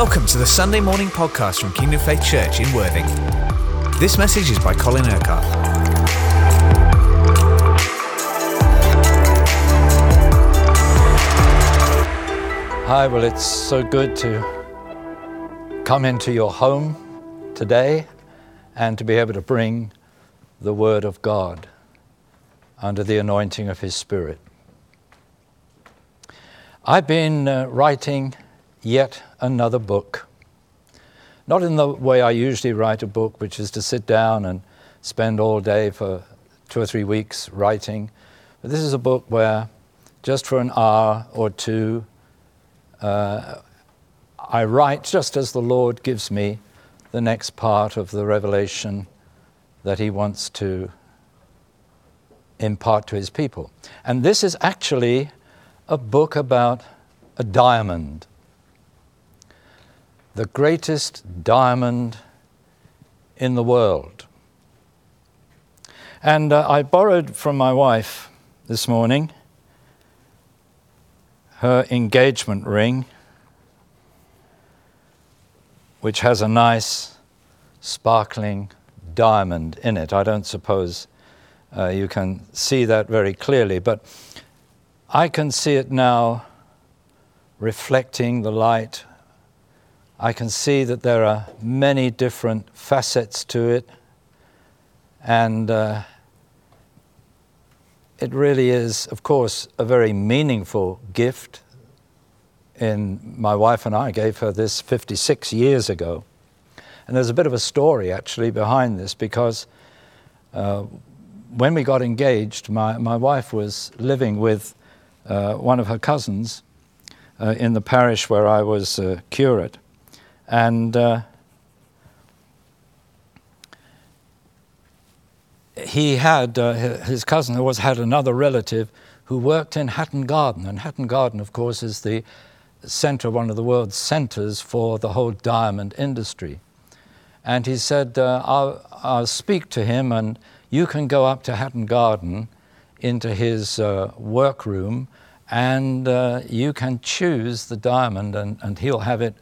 Welcome to the Sunday morning podcast from Kingdom Faith Church in Worthing. This message is by Colin Urquhart. Hi, well, it's so good to come into your home today and to be able to bring the Word of God under the anointing of His Spirit. I've been uh, writing yet another book. Not in the way I usually write a book, which is to sit down and spend all day for two or three weeks writing. But this is a book where just for an hour or two, uh, I write just as the Lord gives me the next part of the revelation that He wants to impart to His people. And this is actually a book about a diamond the greatest diamond in the world. And uh, I borrowed from my wife this morning her engagement ring, which has a nice sparkling diamond in it. I don't suppose uh, you can see that very clearly, but I can see it now reflecting the light I can see that there are many different facets to it, and uh, it really is, of course, a very meaningful gift. In my wife and I gave her this 56 years ago, and there's a bit of a story actually behind this because uh, when we got engaged, my, my wife was living with uh, one of her cousins uh, in the parish where I was curate. And uh, he had, uh, his cousin always had another relative who worked in Hatton Garden. And Hatton Garden, of course, is the center, one of the world's centers for the whole diamond industry. And he said, uh, I'll, I'll, speak to him, and you can go up to Hatton Garden into his uh, workroom, and uh, you can choose the diamond, and, and he'll have it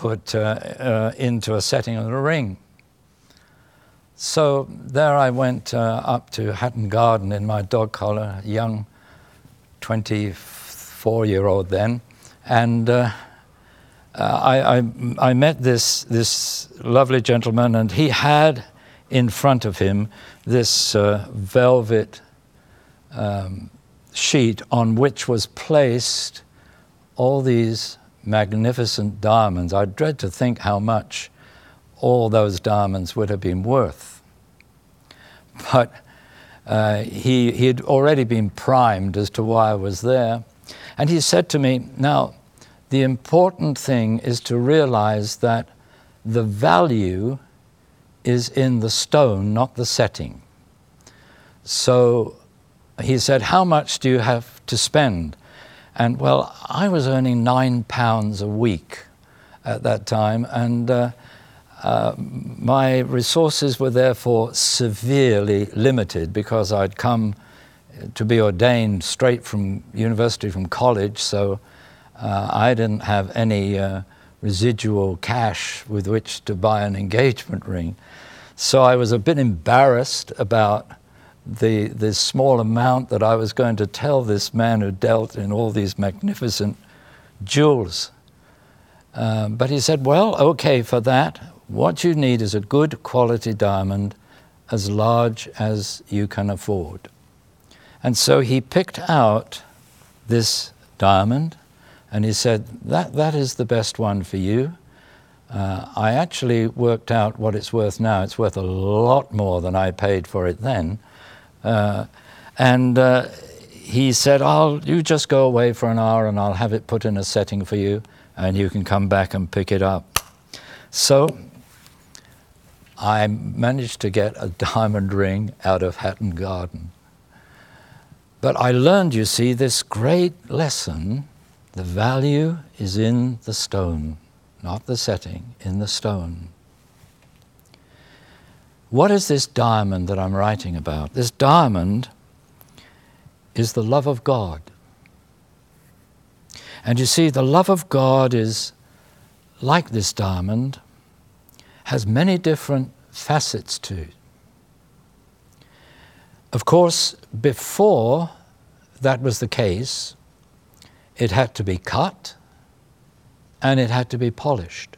put uh, uh, into a setting of the ring. So there I went uh, up to Hatton Garden in my dog collar, young 24 year old then, and uh, I, I, I, met this, this lovely gentleman, and he had in front of him this uh, velvet um, sheet on which was placed all these magnificent diamonds. I dread to think how much all those diamonds would have been worth. But uh, he, he had already been primed as to why I was there. And he said to me, Now, the important thing is to realize that the value is in the stone, not the setting. So he said, How much do you have to spend? And well, I was earning nine pounds a week at that time, and uh, uh, my resources were therefore severely limited because I'd come to be ordained straight from university, from college, so uh, I didn't have any uh, residual cash with which to buy an engagement ring. So I was a bit embarrassed about the, the small amount that I was going to tell this man who dealt in all these magnificent jewels. Um, but he said, Well, okay, for that, what you need is a good quality diamond as large as you can afford. And so he picked out this diamond and he said, That, that is the best one for you. Uh, I actually worked out what it's worth now. It's worth a lot more than I paid for it then. Uh, and uh, he said, I'll, you just go away for an hour and I'll have it put in a setting for you and you can come back and pick it up. So I managed to get a diamond ring out of Hatton Garden. But I learned, you see, this great lesson the value is in the stone, not the setting, in the stone. What is this diamond that I'm writing about? This diamond is the love of God. And you see, the love of God is like this diamond, has many different facets to it. Of course, before that was the case, it had to be cut and it had to be polished.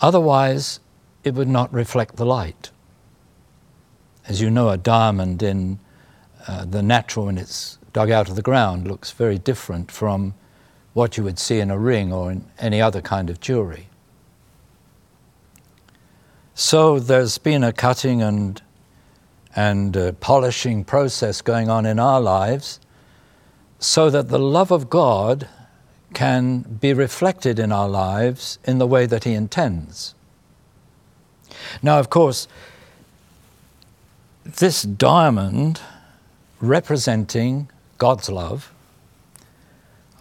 Otherwise, it would not reflect the light. As you know, a diamond in uh, the natural when it's dug out of the ground looks very different from what you would see in a ring or in any other kind of jewelry. So there's been a cutting and, and polishing process going on in our lives so that the love of God can be reflected in our lives in the way that He intends. Now, of course, this diamond representing God's love,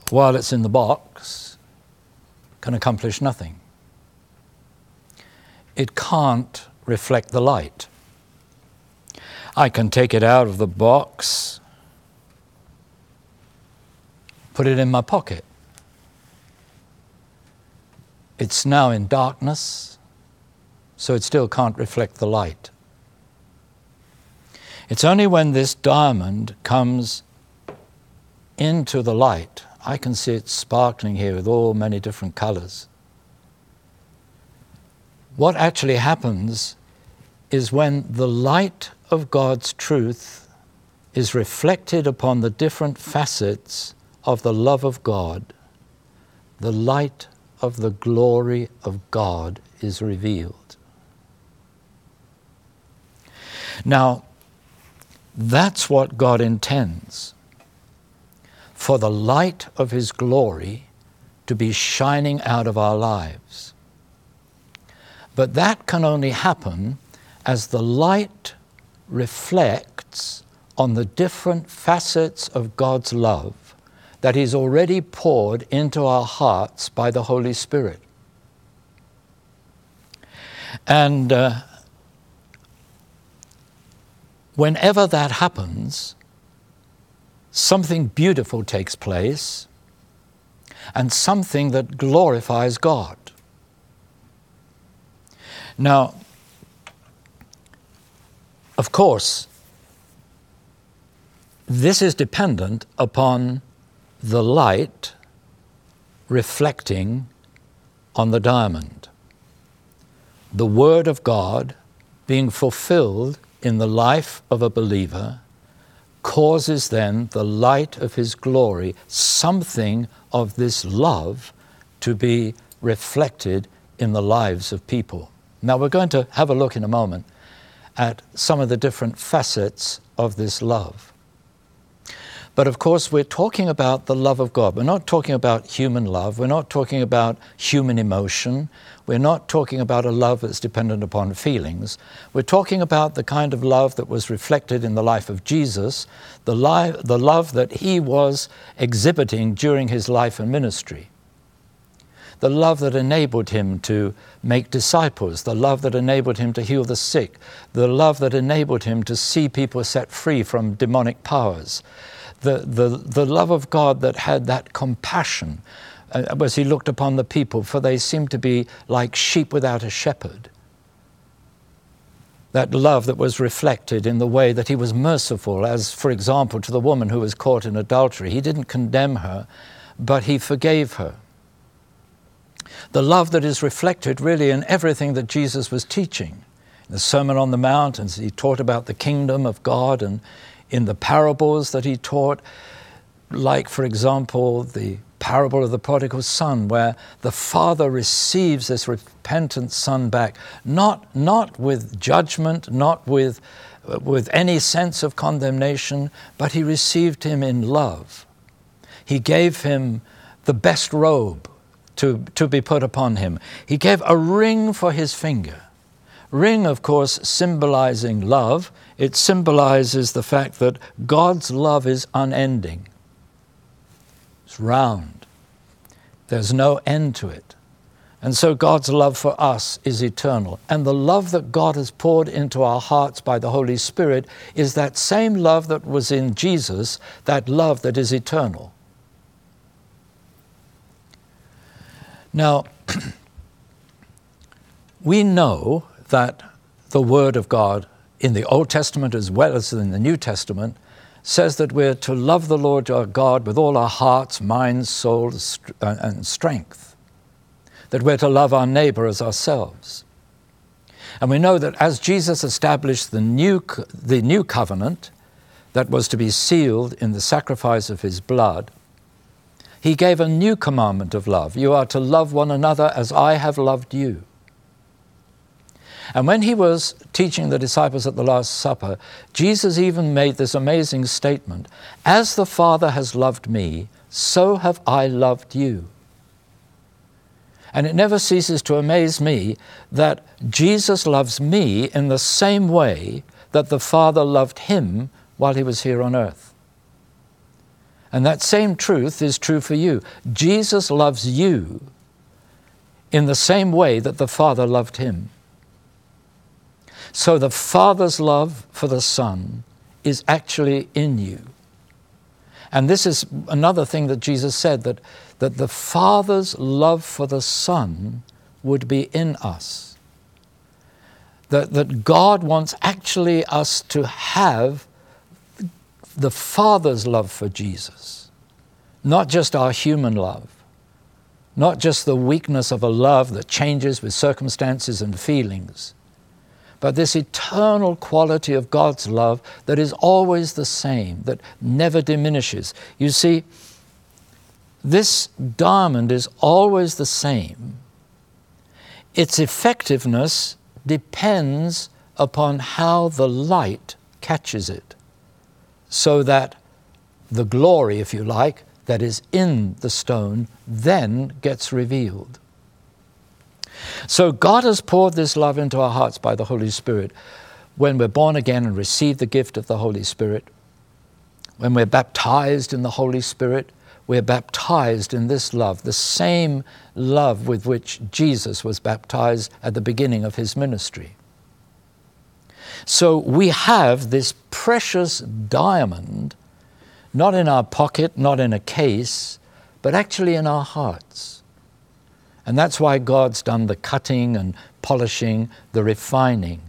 while it's in the box, can accomplish nothing. It can't reflect the light. I can take it out of the box, put it in my pocket. It's now in darkness, so it still can't reflect the light. It's only when this diamond comes into the light, I can see it sparkling here with all many different colors. What actually happens is when the light of God's truth is reflected upon the different facets of the love of God, the light of the glory of God is revealed. Now, that's what God intends for the light of His glory to be shining out of our lives. But that can only happen as the light reflects on the different facets of God's love that is already poured into our hearts by the Holy Spirit. And uh, whenever that happens, something beautiful takes place and something that glorifies God. Now, of course, this is dependent upon the light reflecting on the diamond. The Word of God being fulfilled in the life of a believer causes then the light of his glory, something of this love, to be reflected in the lives of people. Now, we're going to have a look in a moment at some of the different facets of this love. But of course, we're talking about the love of God. We're not talking about human love. We're not talking about human emotion. We're not talking about a love that's dependent upon feelings. We're talking about the kind of love that was reflected in the life of Jesus, the, li- the love that he was exhibiting during his life and ministry. The love that enabled him to make disciples, the love that enabled him to heal the sick, the love that enabled him to see people set free from demonic powers, the, the, the love of God that had that compassion uh, as he looked upon the people, for they seemed to be like sheep without a shepherd. That love that was reflected in the way that he was merciful, as, for example, to the woman who was caught in adultery. He didn't condemn her, but he forgave her. The love that is reflected really in everything that Jesus was teaching. In the Sermon on the Mount, and he taught about the kingdom of God and in the parables that he taught, like, for example, the parable of the prodigal son, where the father receives this repentant son back, not, not with judgment, not with, with any sense of condemnation, but he received him in love. He gave him the best robe to, to be put upon him. He gave a ring for his finger. Ring, of course, symbolizing love. It symbolizes the fact that God's love is unending. It's round. There's no end to it. And so God's love for us is eternal. And the love that God has poured into our hearts by the Holy Spirit is that same love that was in Jesus, that love that is eternal. Now, we know that the Word of God in the Old Testament as well as in the New Testament says that we're to love the Lord our God with all our hearts, minds, souls, uh, and strength. That we're to love our neighbor as ourselves. And we know that as Jesus established the new, the new covenant that was to be sealed in the sacrifice of his blood, he gave a new commandment of love. You are to love one another as I have loved you. And when he was teaching the disciples at the Last Supper, Jesus even made this amazing statement As the Father has loved me, so have I loved you. And it never ceases to amaze me that Jesus loves me in the same way that the Father loved him while he was here on earth. And that same truth is true for you. Jesus loves you in the same way that the Father loved him. So the Father's love for the Son is actually in you. And this is another thing that Jesus said that, that the Father's love for the Son would be in us. That, that God wants actually us to have the Father's love for Jesus, not just our human love, not just the weakness of a love that changes with circumstances and feelings but this eternal quality of God's love that is always the same, that never diminishes. You see, this diamond is always the same. Its effectiveness depends upon how the light catches it, so that the glory, if you like, that is in the stone then gets revealed. So God has poured this love into our hearts by the Holy Spirit when we're born again and receive the gift of the Holy Spirit. When we're baptized in the Holy Spirit, we're baptized in this love, the same love with which Jesus was baptized at the beginning of his ministry. So we have this precious diamond, not in our pocket, not in a case, but actually in our hearts. And that's why God's done the cutting and polishing, the refining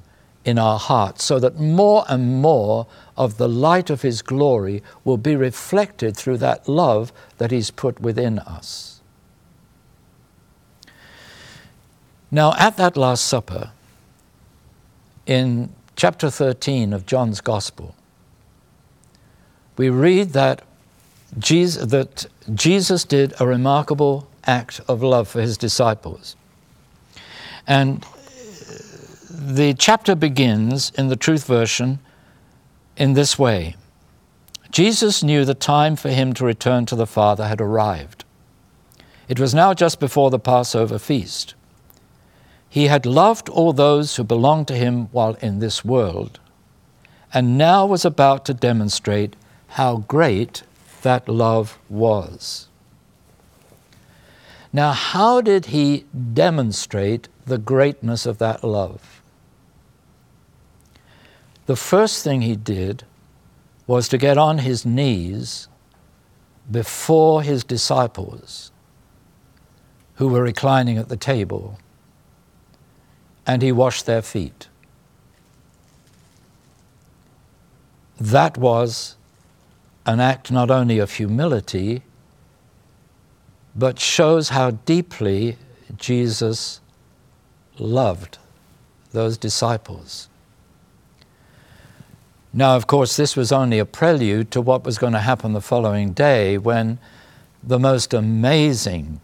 in our hearts, so that more and more of the light of His glory will be reflected through that love that He's put within us. Now, at that Last Supper, in chapter 13 of John's Gospel, we read that Jesus, that Jesus did a remarkable act of love for his disciples. And the chapter begins in the Truth Version in this way Jesus knew the time for him to return to the Father had arrived. It was now just before the Passover feast. He had loved all those who belonged to him while in this world, and now was about to demonstrate how great that love was. Now, how did he demonstrate the greatness of that love? The first thing he did was to get on his knees before his disciples who were reclining at the table, and he washed their feet. That was an act not only of humility, but shows how deeply Jesus loved those disciples. Now, of course, this was only a prelude to what was going to happen the following day when the most amazing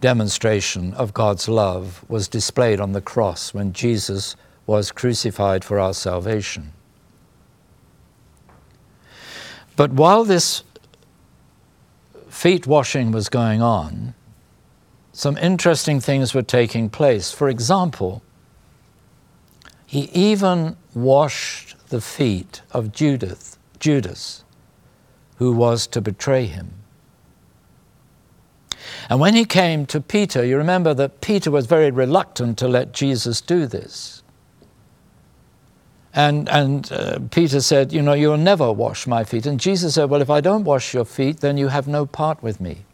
demonstration of God's love was displayed on the cross when Jesus was crucified for our salvation. But while this feet washing was going on, some interesting things were taking place. For example, he even washed the feet of Judith, Judas, who was to betray him. And when he came to Peter, you remember that Peter was very reluctant to let Jesus do this. And, and uh, Peter said, You know, you'll never wash my feet. And Jesus said, Well, if I don't wash your feet, then you have no part with me.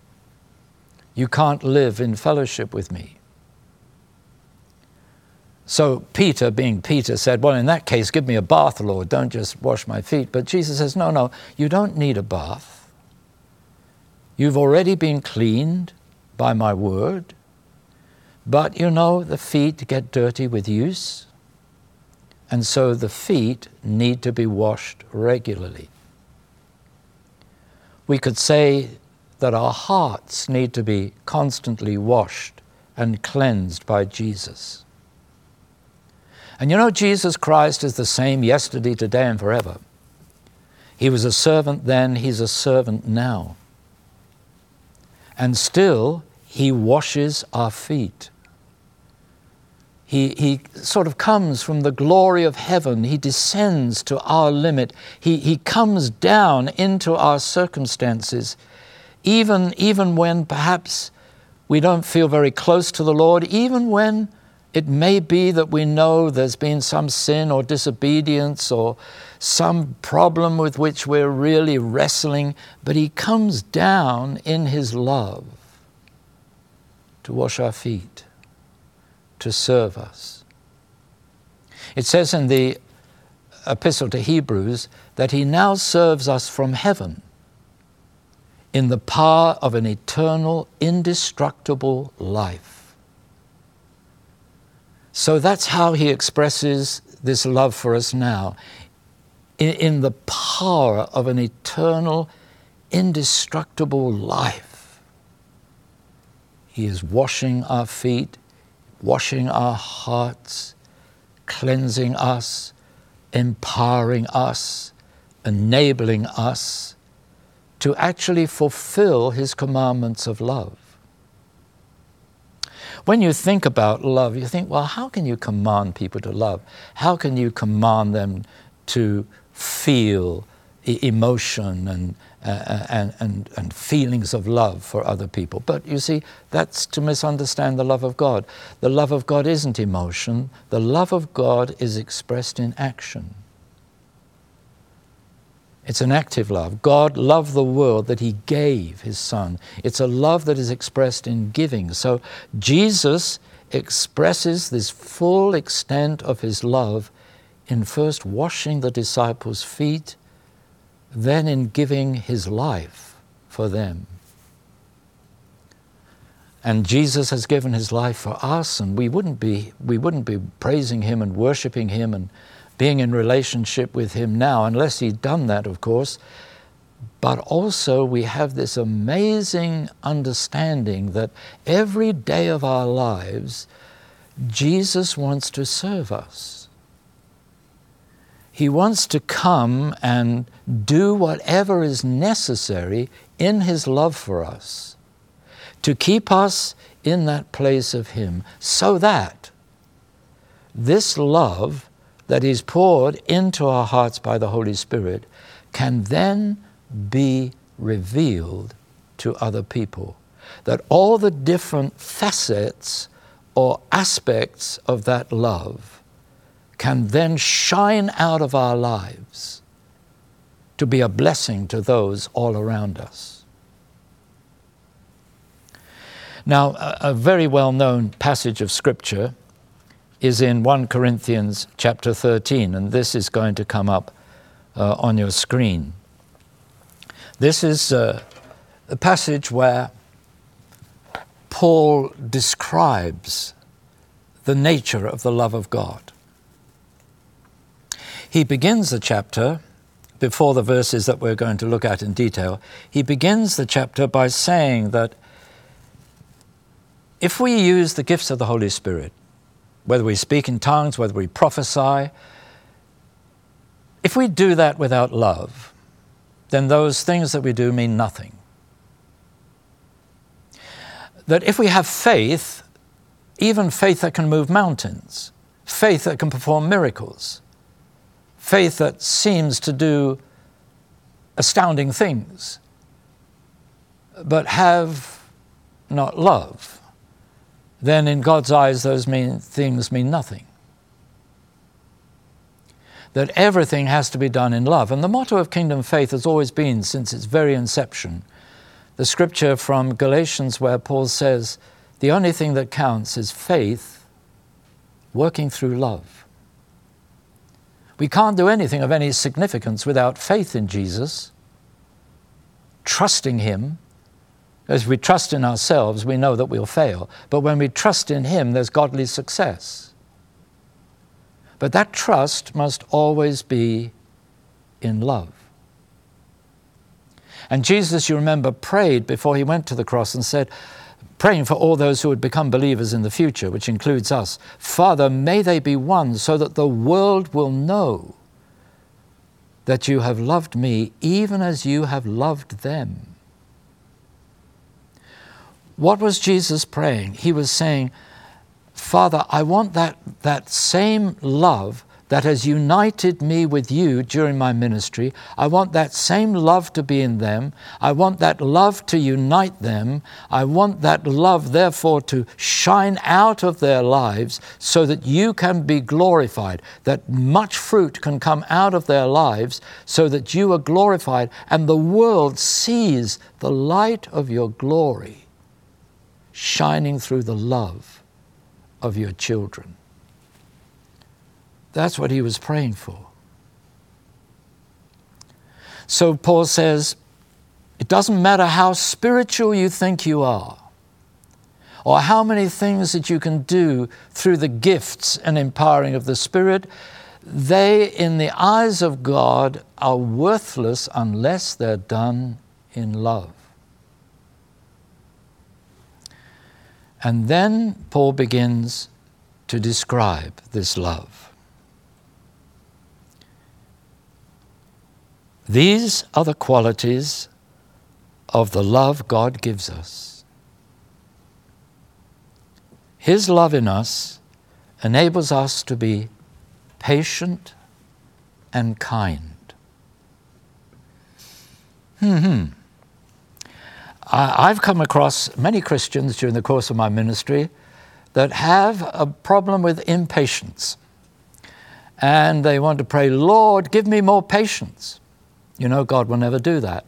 You can't live in fellowship with me. So Peter, being Peter, said, Well, in that case, give me a bath, Lord. Don't just wash my feet. But Jesus says, No, no, you don't need a bath. You've already been cleaned by my word. But you know, the feet get dirty with use. And so the feet need to be washed regularly. We could say that our hearts need to be constantly washed and cleansed by Jesus. And you know, Jesus Christ is the same yesterday, today, and forever. He was a servant then, he's a servant now. And still, he washes our feet. He, he sort of comes from the glory of heaven. He descends to our limit. He, he comes down into our circumstances, even, even when perhaps we don't feel very close to the Lord, even when it may be that we know there's been some sin or disobedience or some problem with which we're really wrestling, but He comes down in His love to wash our feet, to serve us. It says in the Epistle to Hebrews that He now serves us from heaven in the power of an eternal, indestructible life. So that's how he expresses this love for us now in, in, the power of an eternal, indestructible life. He is washing our feet, washing our hearts, cleansing us, empowering us, enabling us to actually fulfill his commandments of love. When you think about love, you think, well, how can you command people to love? How can you command them to feel emotion and, uh, and, and, and feelings of love for other people? But you see, that's to misunderstand the love of God. The love of God isn't emotion, the love of God is expressed in action. It's an active love. God loved the world that He gave His Son. It's a love that is expressed in giving. So Jesus expresses this full extent of His love in first washing the disciples' feet, then in giving His life for them. And Jesus has given His life for us, and we wouldn't be, we wouldn't be praising Him and worshiping Him and being in relationship with Him now, unless He'd done that, of course. But also, we have this amazing understanding that every day of our lives, Jesus wants to serve us. He wants to come and do whatever is necessary in His love for us to keep us in that place of Him so that this love that is poured into our hearts by the Holy Spirit can then be revealed to other people. That all the different facets or aspects of that love can then shine out of our lives to be a blessing to those all around us. Now, a, very well known passage of Scripture is in 1 Corinthians chapter 13, and this is going to come up uh, on your screen. This is uh, a passage where Paul describes the nature of the love of God. He begins the chapter, before the verses that we're going to look at in detail, he begins the chapter by saying that if we use the gifts of the Holy Spirit, whether we speak in tongues, whether we prophesy, if we do that without love, then those things that we do mean nothing. That if we have faith, even faith that can move mountains, faith that can perform miracles, faith that seems to do astounding things, but have not love, then in God's eyes, those mean, things mean nothing. That everything has to be done in love. And the motto of Kingdom Faith has always been, since its very inception, the scripture from Galatians where Paul says, the only thing that counts is faith working through love. We can't do anything of any significance without faith in Jesus, trusting Him. As we trust in ourselves, we know that we'll fail. But when we trust in Him, there's godly success. But that trust must always be in love. And Jesus, you remember, prayed before he went to the cross and said, praying for all those who would become believers in the future, which includes us Father, may they be one so that the world will know that you have loved me even as you have loved them. What was Jesus praying? He was saying, Father, I want that, that same love that has united me with you during my ministry. I want that same love to be in them. I want that love to unite them. I want that love, therefore, to shine out of their lives so that you can be glorified, that much fruit can come out of their lives so that you are glorified and the world sees the light of your glory shining through the love of your children. That's what he was praying for. So Paul says, it doesn't matter how spiritual you think you are, or how many things that you can do through the gifts and empowering of the Spirit, they, in the eyes of God, are worthless unless they're done in love. And then Paul begins to describe this love. These are the qualities of the love God gives us. His love in us enables us to be patient and kind. Hmm. I've come across many Christians during the course of my ministry that have a problem with impatience. And they want to pray, Lord, give me more patience. You know, God will never do that.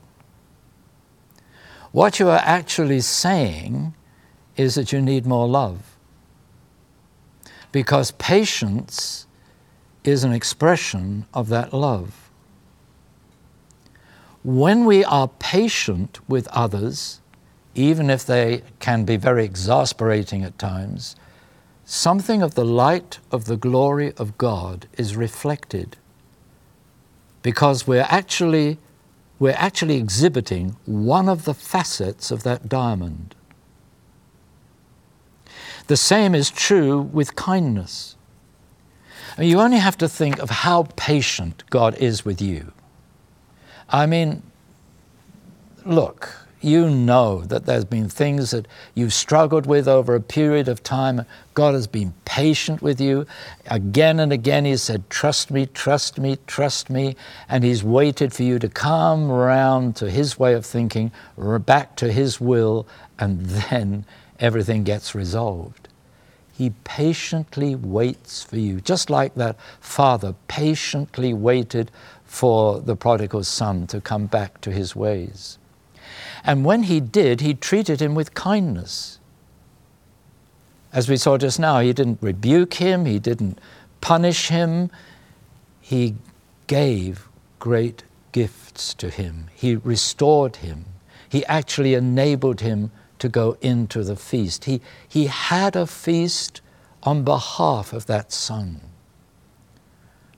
What you are actually saying is that you need more love. Because patience is an expression of that love. When we are patient with others, even if they can be very exasperating at times, something of the light of the glory of God is reflected because we're actually, we're actually exhibiting one of the facets of that diamond. The same is true with kindness. Mean, you only have to think of how patient God is with you. I mean, look, you know that there's been things that you've struggled with over a period of time. God has been patient with you. Again and again, He said, Trust me, trust me, trust me. And He's waited for you to come around to His way of thinking, back to His will, and then everything gets resolved. He patiently waits for you, just like that father patiently waited for the prodigal son to come back to his ways. And when he did, he treated him with kindness. As we saw just now, he didn't rebuke him, he didn't punish him, he gave great gifts to him. He restored him. He actually enabled him to go into the feast. He, he had a feast on behalf of that son.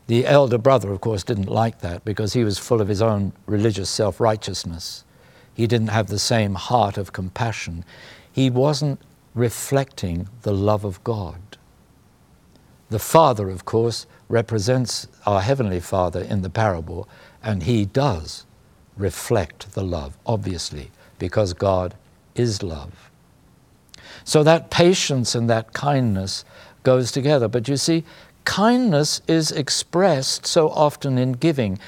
The elder brother, of course, didn't like that because he was full of his own religious self righteousness. He didn't have the same heart of compassion. He wasn't reflecting the love of God. The Father, of course, represents our Heavenly Father in the parable, and he does reflect the love, obviously, because God is love. So that patience and that kindness goes together. But you see, kindness is expressed so often in giving.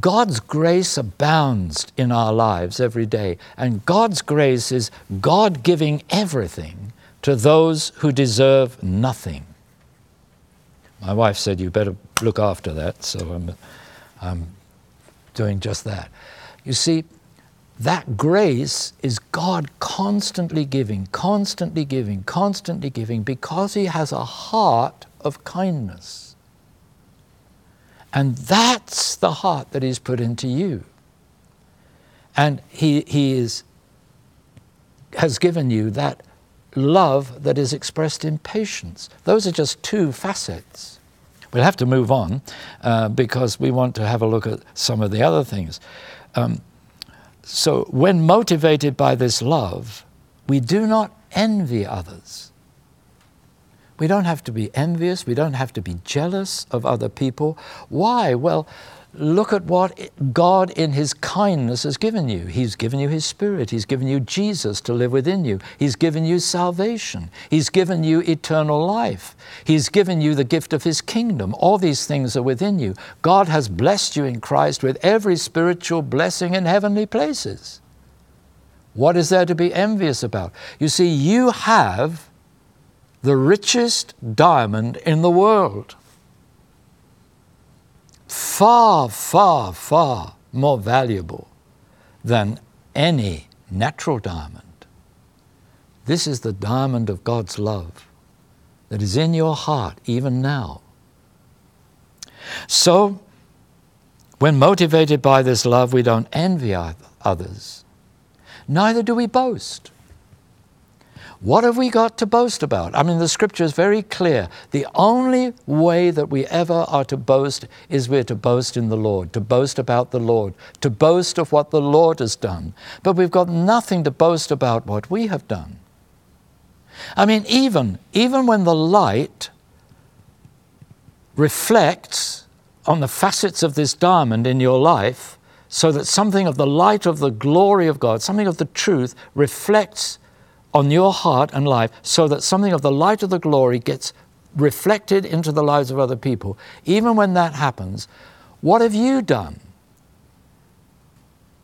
God's grace abounds in our lives every day, and God's grace is God giving everything to those who deserve nothing. My wife said, You better look after that, so I'm, I'm doing just that. You see, that grace is God constantly giving, constantly giving, constantly giving, because He has a heart of kindness. And that's the heart that He's put into you. And He, he is, has given you that love that is expressed in patience. Those are just two facets. We'll have to move on uh, because we want to have a look at some of the other things. Um, so, when motivated by this love, we do not envy others. We don't have to be envious, we don't have to be jealous of other people. Why? Well, Look at what God, in His kindness, has given you. He's given you His Spirit. He's given you Jesus to live within you. He's given you salvation. He's given you eternal life. He's given you the gift of His kingdom. All these things are within you. God has blessed you in Christ with every spiritual blessing in heavenly places. What is there to be envious about? You see, you have the richest diamond in the world far, far, far more valuable than any natural diamond. This is the diamond of God's love that is in your heart even now. So, when motivated by this love, we don't envy others. Neither do we boast. What have we got to boast about? I mean, the scripture is very clear. The only way that we ever are to boast is we're to boast in the Lord, to boast about the Lord, to boast of what the Lord has done. But we've got nothing to boast about what we have done. I mean, even, even when the light reflects on the facets of this diamond in your life, so that something of the light of the glory of God, something of the truth, reflects on your heart and life so that something of the light of the glory gets reflected into the lives of other people. Even when that happens, what have you done?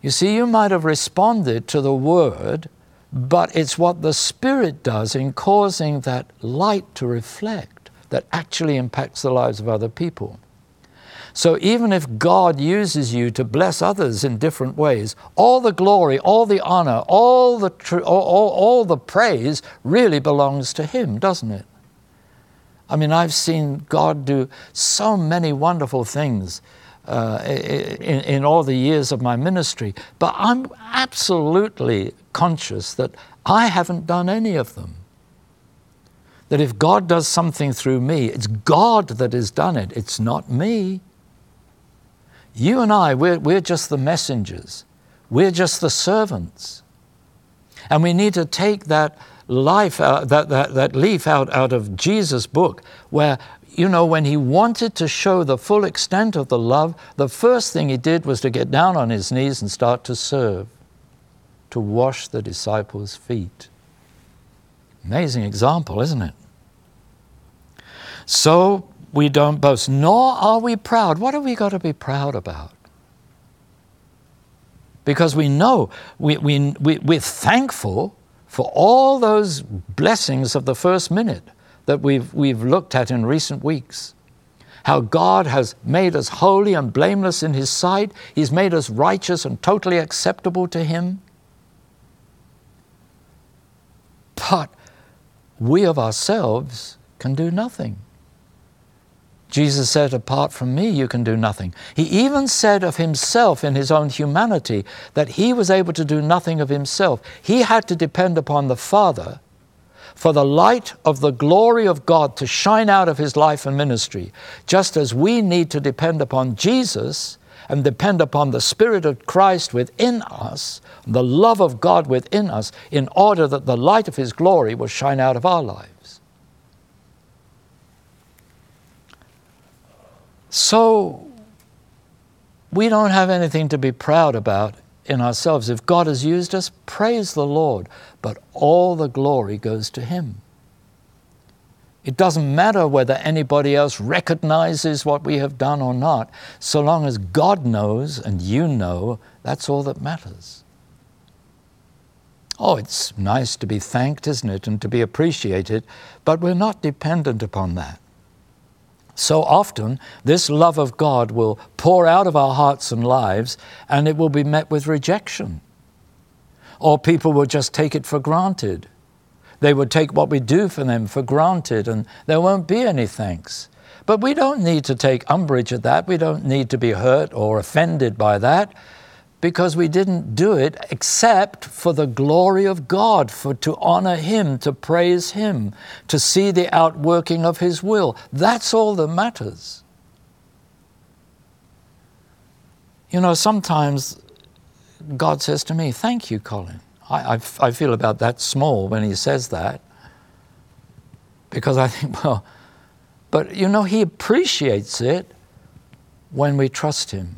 You see, you might have responded to the word, but it's what the Spirit does in causing that light to reflect that actually impacts the lives of other people. So even if God uses you to bless others in different ways, all the glory, all the honor, all the, tr- all, all, all the praise really belongs to Him, doesn't it? I mean, I've seen God do so many wonderful things uh, in, in all the years of my ministry, but I'm absolutely conscious that I haven't done any of them. That if God does something through me, it's God that has done it, it's not me. You and I, we're, we're just the messengers, we're just the servants. And we need to take that life, uh, that, that, that leaf out, out of Jesus' book, where, you know, when he wanted to show the full extent of the love, the first thing he did was to get down on his knees and start to serve, to wash the disciples' feet. Amazing example, isn't it? So, we don't boast, nor are we proud. What have we got to be proud about? Because we know we, we, we, we're thankful for all those blessings of the first minute that we've, we've looked at in recent weeks. How God has made us holy and blameless in His sight, He's made us righteous and totally acceptable to Him. But we of ourselves can do nothing. Jesus said, Apart from me, you can do nothing. He even said of himself in his own humanity that he was able to do nothing of himself. He had to depend upon the Father for the light of the glory of God to shine out of his life and ministry, just as we need to depend upon Jesus and depend upon the Spirit of Christ within us, the love of God within us, in order that the light of his glory will shine out of our lives. So we don't have anything to be proud about in ourselves. If God has used us, praise the Lord, but all the glory goes to Him. It doesn't matter whether anybody else recognizes what we have done or not, so long as God knows and you know, that's all that matters. Oh, it's nice to be thanked, isn't it, and to be appreciated, but we're not dependent upon that. So often, this love of God will pour out of our hearts and lives, and it will be met with rejection. or people will just take it for granted. They would take what we do for them for granted, and there won't be any thanks. But we don't need to take umbrage at that. We don't need to be hurt or offended by that because we didn't do it except for the glory of God, for to honor Him, to praise Him, to see the outworking of His will. That's all that matters. You know, sometimes God says to me, Thank you, Colin. I, I, I feel about that small when He says that because I think, well, but you know, He appreciates it when we trust Him.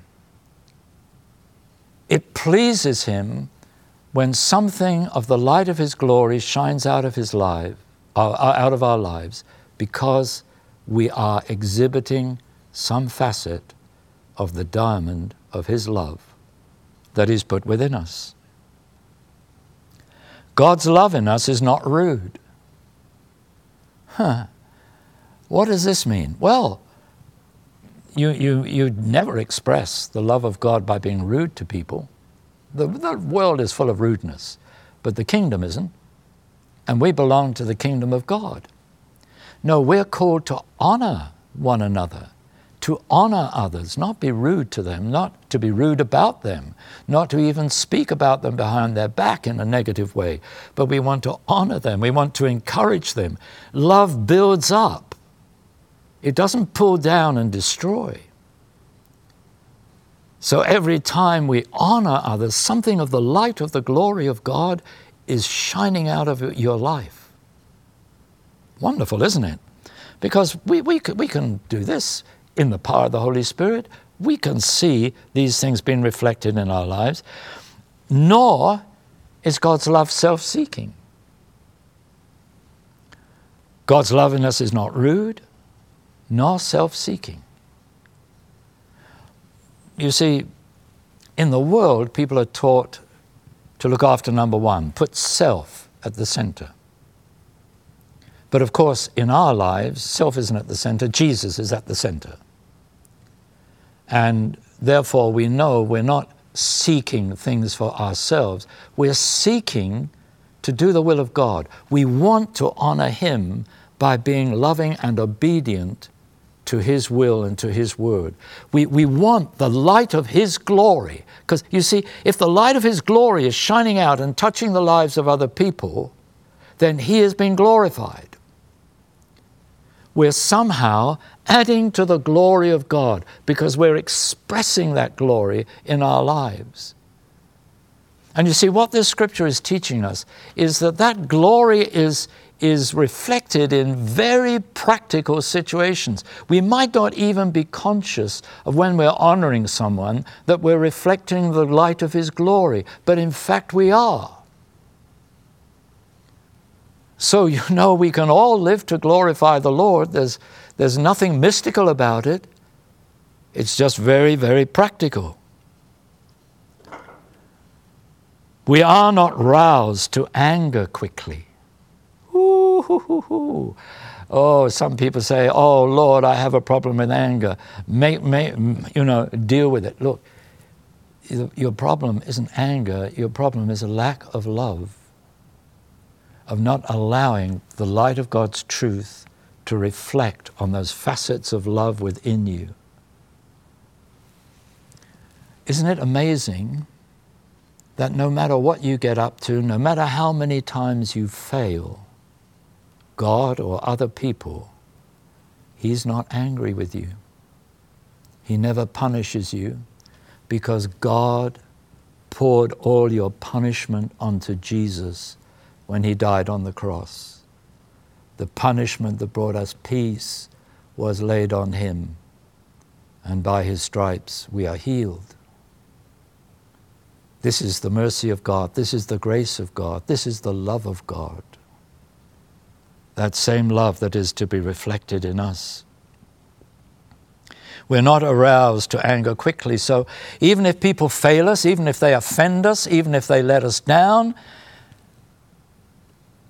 It pleases Him when something of the light of His glory shines out of His life, uh, uh, out of our lives, because we are exhibiting some facet of the diamond of His love that is put within us. God's love in us is not rude. Huh. What does this mean? Well, you, you, you never express the love of God by being rude to people. The, the world is full of rudeness, but the kingdom isn't. And we belong to the kingdom of God. No, we're called to honor one another, to honor others, not be rude to them, not to be rude about them, not to even speak about them behind their back in a negative way, but we want to honor them, we want to encourage them. Love builds up. It doesn't pull down and destroy. So every time we honor others, something of the light of the glory of God is shining out of your life. Wonderful, isn't it? Because we, we, we can do this in the power of the Holy Spirit. We can see these things being reflected in our lives. Nor is God's love self seeking. God's love in us is not rude nor self seeking. You see, in the world, people are taught to look after number one, put self at the center. But of course, in our lives, self isn't at the center, Jesus is at the center. And therefore, we know we're not seeking things for ourselves, we're seeking to do the will of God. We want to honor Him by being loving and obedient to His will and to His word. We, we want the light of His glory. Because you see, if the light of His glory is shining out and touching the lives of other people, then He has been glorified. We're somehow adding to the glory of God because we're expressing that glory in our lives. And you see, what this scripture is teaching us is that that glory is, is reflected in very practical situations. We might not even be conscious of when we're honoring someone that we're reflecting the light of His glory, but in fact we are. So, you know, we can all live to glorify the Lord. There's, there's nothing mystical about it, it's just very, very practical. We are not roused to anger quickly. Ooh, oh, some people say, "Oh Lord, I have a problem with anger. Make, make, you know, deal with it." Look, your problem isn't anger. Your problem is a lack of love, of not allowing the light of God's truth to reflect on those facets of love within you. Isn't it amazing that no matter what you get up to, no matter how many times you fail, God or other people, He's not angry with you. He never punishes you because God poured all your punishment onto Jesus when He died on the cross. The punishment that brought us peace was laid on Him, and by His stripes we are healed. This is the mercy of God. This is the grace of God. This is the love of God that same love that is to be reflected in us. We're not aroused to anger quickly, so even if people fail us, even if they offend us, even if they let us down,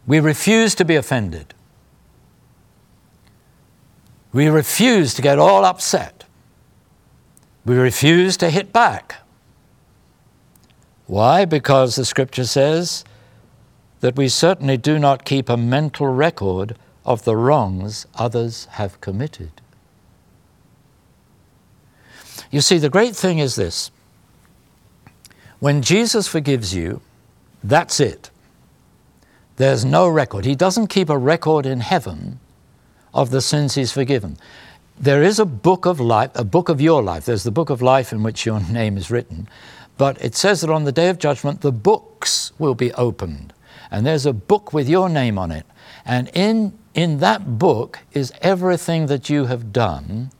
we refuse to be offended. We refuse to get all upset. We refuse to hit back. Why? Because the scripture says that we certainly do not keep a mental record of the wrongs others have committed. You see, the great thing is this when Jesus forgives you, that's it. There's no record. He doesn't keep a record in heaven of the sins he's forgiven. There is a book of life, a book of your life. There's the book of life in which your name is written. But it says that on the day of judgment, the books will be opened. And there's a book with your name on it. And in, in that book is everything that you have done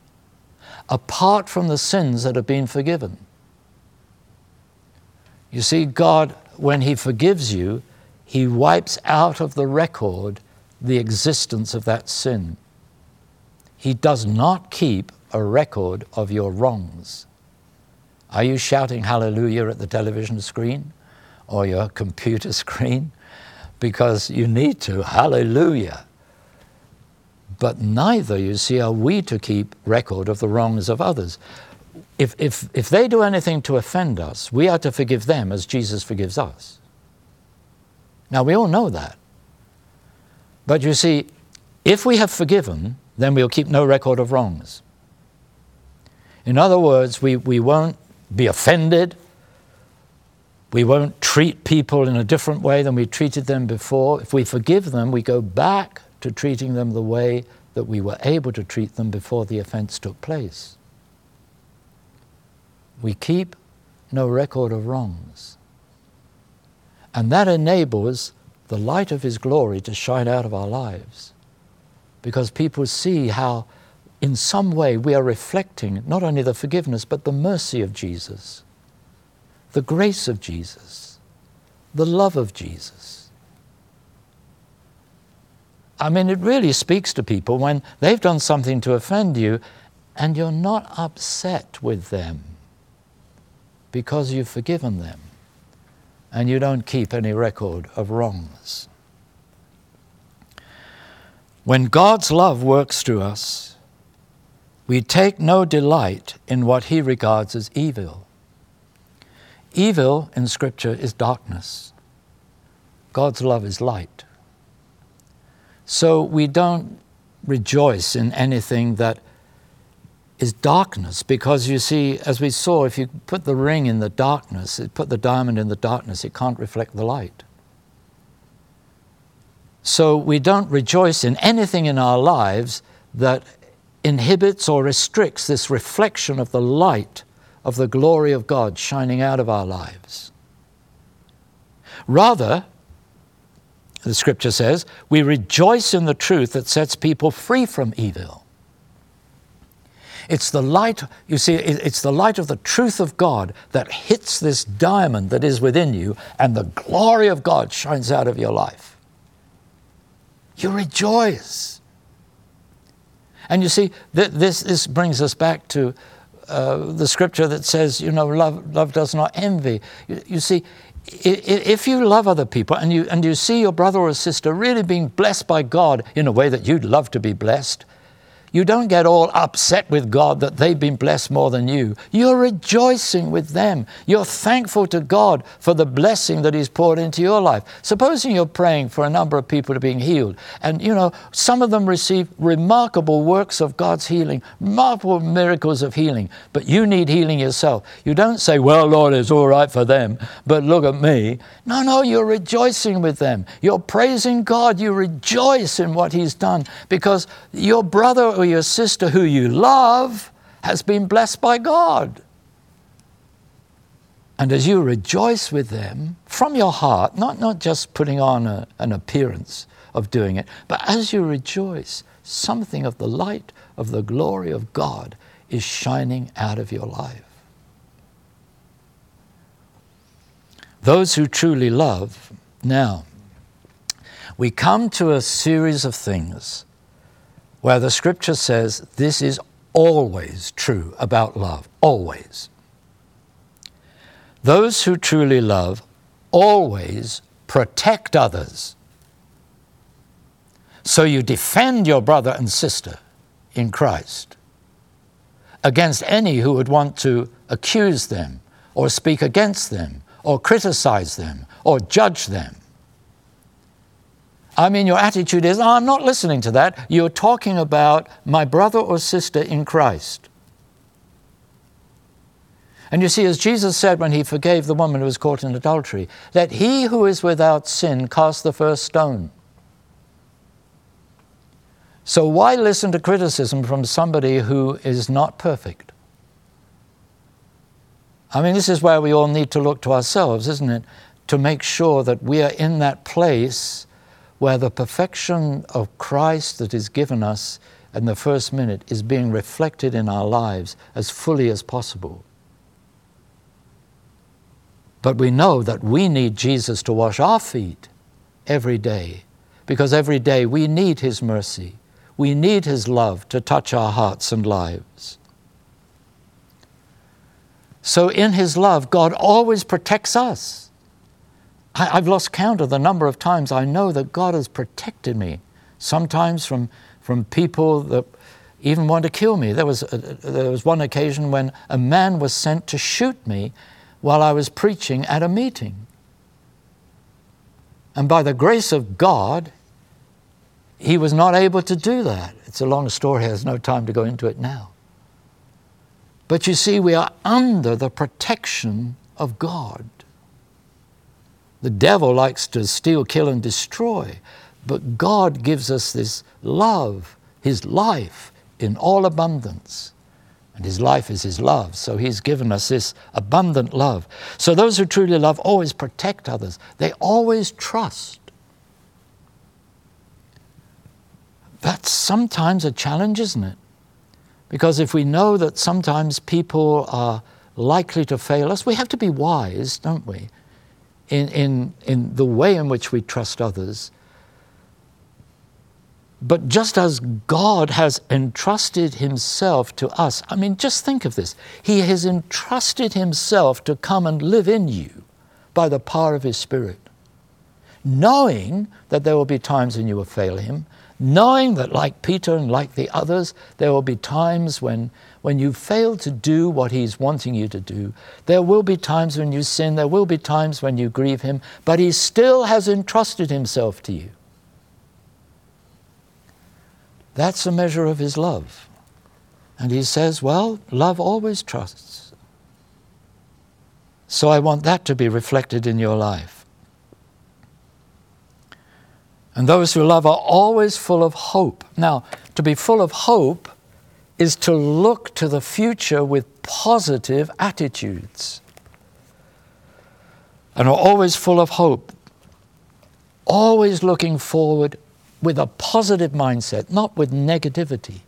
apart from the sins that have been forgiven. You see, God, when He forgives you, He wipes out of the record the existence of that sin. He does not keep a record of your wrongs. Are you shouting hallelujah at the television screen or your computer screen? Because you need to, hallelujah. But neither, you see, are we to keep record of the wrongs of others if, if, if they do anything to offend us, we are to forgive them as Jesus forgives us. Now, we all know that. But you see, if we have forgiven, then we'll keep no record of wrongs. In other words, we, we won't be offended. We won't treat people in a different way than we treated them before. If we forgive them, we go back to treating them the way that we were able to treat them before the offense took place. We keep no record of wrongs. And that enables the light of His glory to shine out of our lives. Because people see how, in some way, we are reflecting not only the forgiveness, but the mercy of Jesus, the grace of Jesus, the love of Jesus. I mean, it really speaks to people when they've done something to offend you and you're not upset with them because you've forgiven them and you don't keep any record of wrongs. When God's love works through us, we take no delight in what He regards as evil. Evil in Scripture is darkness. God's love is light. So we don't rejoice in anything that is darkness because you see, as we saw, if you put the ring in the darkness, put the diamond in the darkness, it can't reflect the light. So we don't rejoice in anything in our lives that inhibits or restricts this reflection of the light of the glory of God shining out of our lives. Rather, the scripture says, we rejoice in the truth that sets people free from evil. It's the light, you see, it's the light of the truth of God that hits this diamond that is within you, and the glory of God shines out of your life. You rejoice. And you see, this, this brings us back to uh, the scripture that says, you know, love, love does not envy. You, you see, if you love other people and you, and you see your brother or sister really being blessed by God in a way that you'd love to be blessed, you don't get all upset with God that they've been blessed more than you. You're rejoicing with them. You're thankful to God for the blessing that He's poured into your life. Supposing you're praying for a number of people to be healed, and you know, some of them receive remarkable works of God's healing, remarkable miracles of healing, but you need healing yourself. You don't say, Well, Lord, it's all right for them, but look at me. No, no, you're rejoicing with them. You're praising God. You rejoice in what He's done because your brother or your sister who you love has been blessed by God. And as you rejoice with them from your heart, not, not just putting on a, an appearance of doing it, but as you rejoice, something of the light of the glory of God is shining out of your life. Those who truly love, now, we come to a series of things where the scripture says this is always true about love, always. Those who truly love always protect others. So you defend your brother and sister in Christ against any who would want to accuse them or speak against them or criticize them or judge them. I mean, your attitude is, oh, I'm not listening to that. You're talking about my brother or sister in Christ. And you see, as Jesus said when he forgave the woman who was caught in adultery, let he who is without sin cast the first stone. So, why listen to criticism from somebody who is not perfect? I mean, this is where we all need to look to ourselves, isn't it? To make sure that we are in that place where the perfection of Christ that is given us in the first minute is being reflected in our lives as fully as possible. But we know that we need Jesus to wash our feet every day because every day we need His mercy. We need His love to touch our hearts and lives. So, in His love, God always protects us. I, have lost count of the number of times I know that God has protected me, sometimes from, from people that even want to kill me. There was, a, there was one occasion when a man was sent to shoot me while I was preaching at a meeting. And by the grace of God, he was not able to do that. It's a long story, there's no time to go into it now. But you see, we are under the protection of God. The devil likes to steal, kill, and destroy, but God gives us this love, His life in all abundance. And His life is His love, so He's given us this abundant love. So those who truly love always protect others, they always trust. That's sometimes a challenge, isn't it? Because if we know that sometimes people are likely to fail us, we have to be wise, don't we, in, in, in the way in which we trust others. But just as God has entrusted Himself to us, I mean, just think of this. He has entrusted Himself to come and live in you by the power of His Spirit, knowing that there will be times when you will fail Him, knowing that, like Peter and like the others, there will be times when, when you fail to do what He's wanting you to do. There will be times when you sin, there will be times when you grieve Him, but He still has entrusted Himself to you. That's a measure of His love. And He says, well, love always trusts. So I want that to be reflected in your life. And those who love are always full of hope. Now, to be full of hope is to look to the future with positive attitudes. And are always full of hope. Always looking forward with a positive mindset, not with negativity.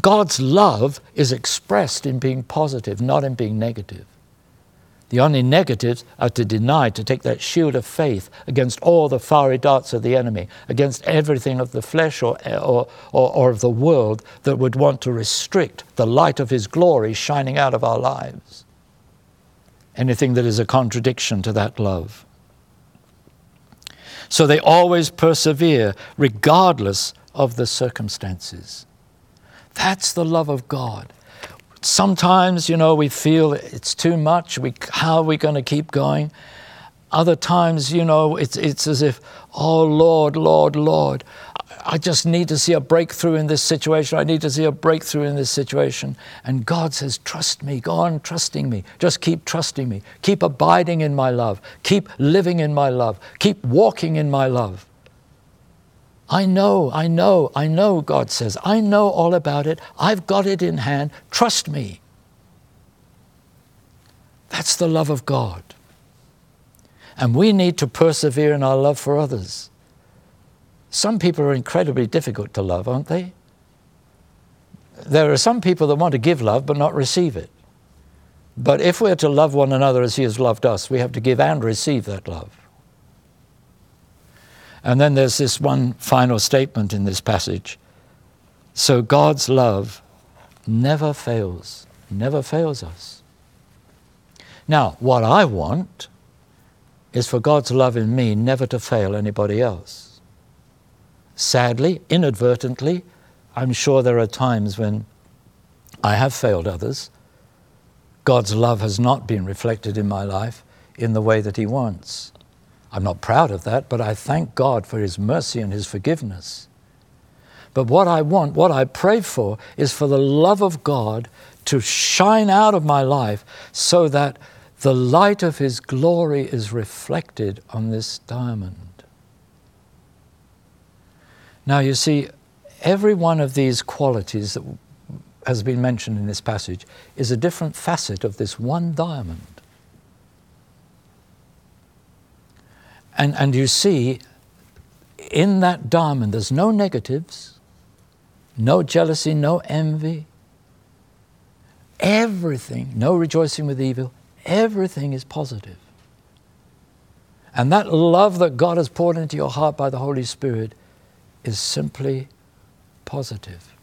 God's love is expressed in being positive, not in being negative. The only negatives are to deny, to take that shield of faith against all the fiery darts of the enemy, against everything of the flesh or, or, or, or, of the world that would want to restrict the light of His glory shining out of our lives. Anything that is a contradiction to that love. So they always persevere regardless of the circumstances. That's the love of God. Sometimes, you know, we feel it's too much. We, how are we going to keep going? Other times, you know, it's, it's as if, oh, Lord, Lord, Lord, I just need to see a breakthrough in this situation. I need to see a breakthrough in this situation. And God says, Trust me. Go on trusting me. Just keep trusting me. Keep abiding in my love. Keep living in my love. Keep walking in my love. I know, I know, I know, God says. I know all about it. I've got it in hand. Trust me. That's the love of God. And we need to persevere in our love for others. Some people are incredibly difficult to love, aren't they? There are some people that want to give love but not receive it. But if we're to love one another as He has loved us, we have to give and receive that love. And then there's this one final statement in this passage. So God's love never fails, never fails us. Now, what I want is for God's love in me never to fail anybody else. Sadly, inadvertently, I'm sure there are times when I have failed others. God's love has not been reflected in my life in the way that He wants. I'm not proud of that, but I thank God for His mercy and His forgiveness. But what I want, what I pray for, is for the love of God to shine out of my life so that the light of His glory is reflected on this diamond. Now, you see, every one of these qualities that has been mentioned in this passage is a different facet of this one diamond. And, and you see, in that diamond, there's no negatives, no jealousy, no envy, everything, no rejoicing with evil, everything is positive. And that love that God has poured into your heart by the Holy Spirit is simply positive.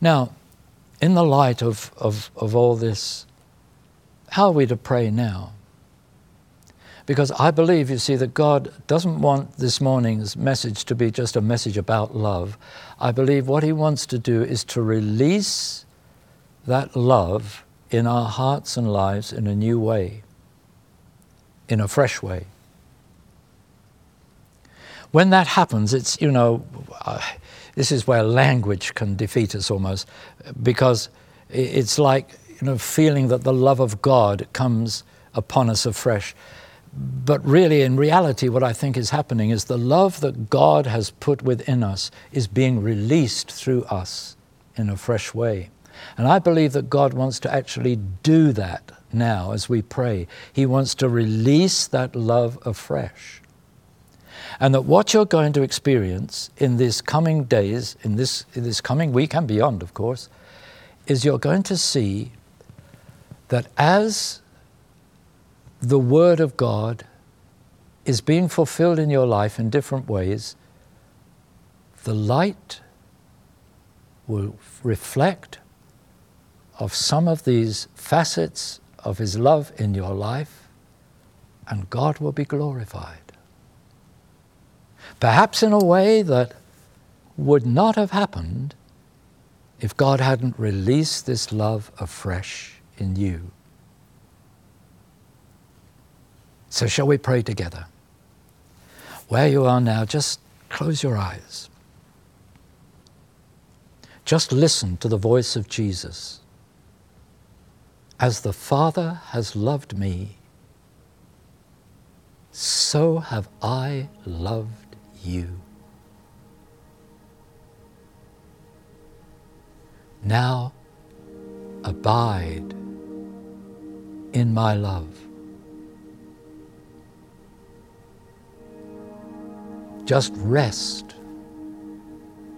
Now, in the light of, of, of all this, how are we to pray now? Because I believe, you see, that God doesn't want this morning's message to be just a message about love. I believe what He wants to do is to release that love in our hearts and lives in a new way, in a fresh way. When that happens, it's, you know, uh, this is where language can defeat us almost, because it's like, you know, feeling that the love of God comes upon us afresh. But really, in reality, what I think is happening is the love that God has put within us is being released through us in a fresh way. And I believe that God wants to actually do that now as we pray. He wants to release that love afresh. And that what you're going to experience in these coming days, in this, in this coming week and beyond, of course, is you're going to see that as the Word of God is being fulfilled in your life in different ways, the light will reflect of some of these facets of His love in your life, and God will be glorified. Perhaps in a way that would not have happened if God hadn't released this love afresh in you. So, shall we pray together? Where you are now, just close your eyes. Just listen to the voice of Jesus. As the Father has loved me, so have I loved you. Now abide in my love. Just rest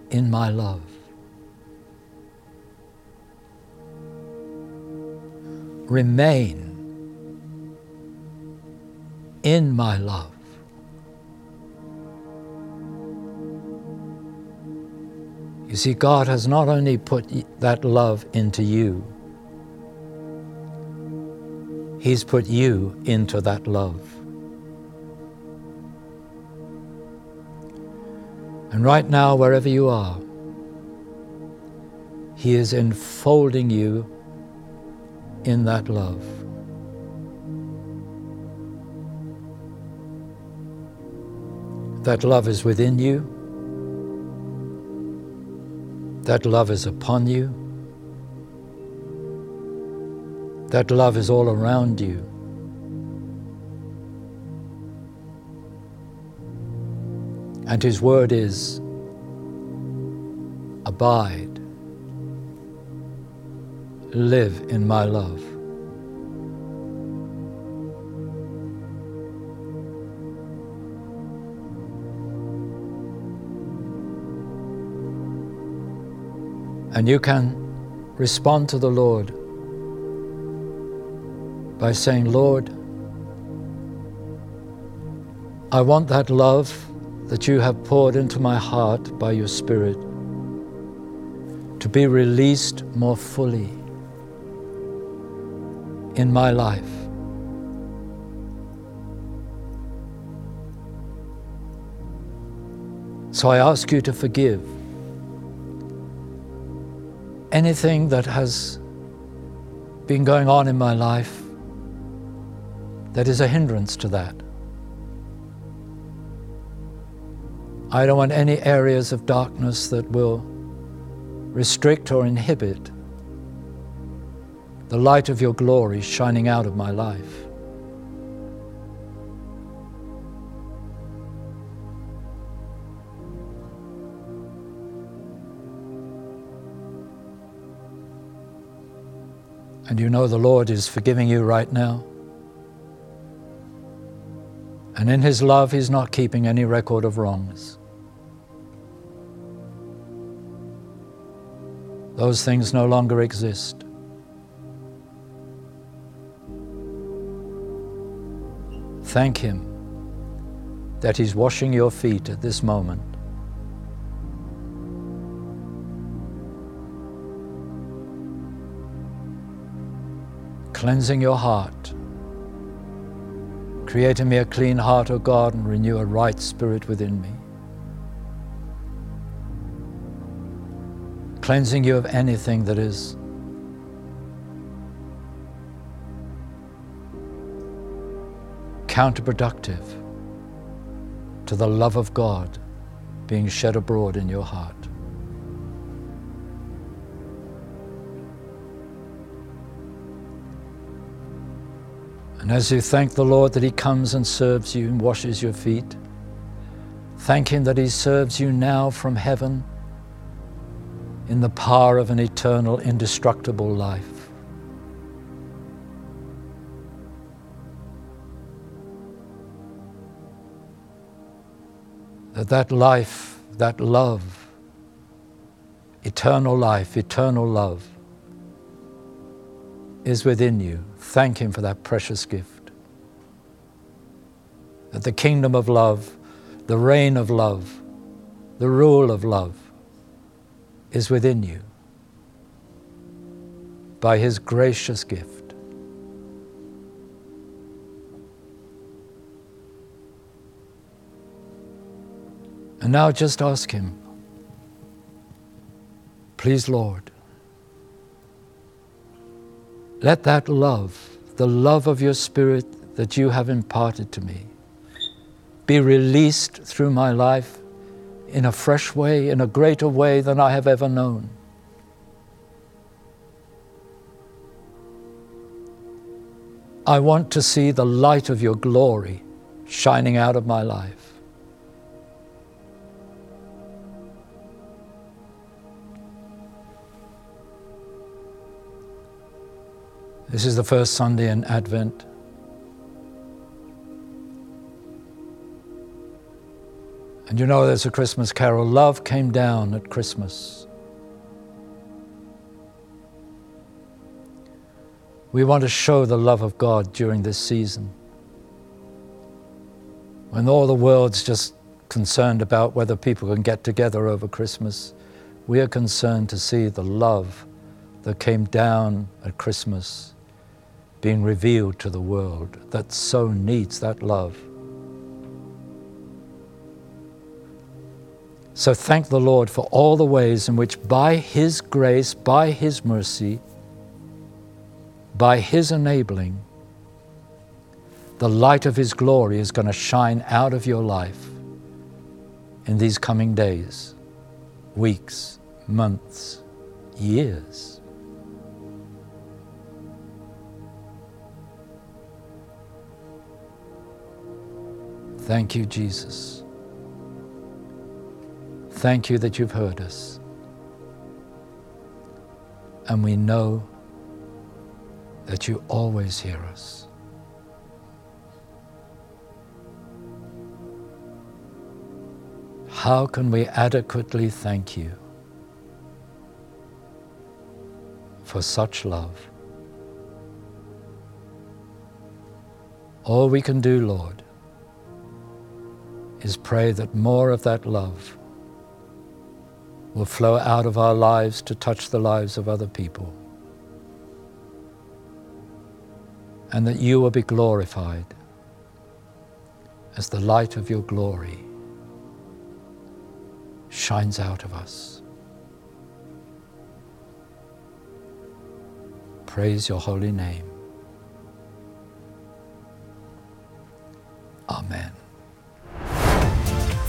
in my love. Remain in my love. You see, God has not only put that love into you, He's put you into that love. And right now, wherever you are, He is enfolding you in that love. That love is within you. That love is upon you. That love is all around you. And His word is abide, live in my love. And you can respond to the Lord by saying, Lord, I want that love that you have poured into my heart by your Spirit to be released more fully in my life. So I ask you to forgive anything that has been going on in my life that is a hindrance to that. I don't want any areas of darkness that will restrict or inhibit the light of your glory shining out of my life. And you know the Lord is forgiving you right now. And in His love, He's not keeping any record of wrongs. Those things no longer exist. Thank Him that He's washing your feet at this moment. Cleansing your heart. Create in me a clean heart, O God, and renew a right spirit within me. Cleansing you of anything that is counterproductive to the love of God being shed abroad in your heart. And as you thank the Lord that He comes and serves you and washes your feet, thank Him that He serves you now from heaven in the power of an eternal, indestructible life. that that life, that love, eternal life, eternal love is within you. Thank Him for that precious gift. That the kingdom of love, the reign of love, the rule of love is within you by His gracious gift. And now just ask Him, please, Lord, let that love, the love of your Spirit that you have imparted to me, be released through my life in a fresh way, in a greater way than I have ever known. I want to see the light of your glory shining out of my life. This is the first Sunday in Advent. And you know there's a Christmas carol. Love came down at Christmas. We want to show the love of God during this season. When all the world's just concerned about whether people can get together over Christmas, we are concerned to see the love that came down at Christmas being revealed to the world that so needs that love. So thank the Lord for all the ways in which, by His grace, by His mercy, by His enabling, the light of His glory is going to shine out of your life in these coming days, weeks, months, years. Thank you, Jesus. Thank you that you've heard us. And we know that you always hear us. How can we adequately thank you for such love? All we can do, Lord, is pray that more of that love will flow out of our lives to touch the lives of other people. And that you will be glorified as the light of your glory shines out of us. praise your holy name. Amen.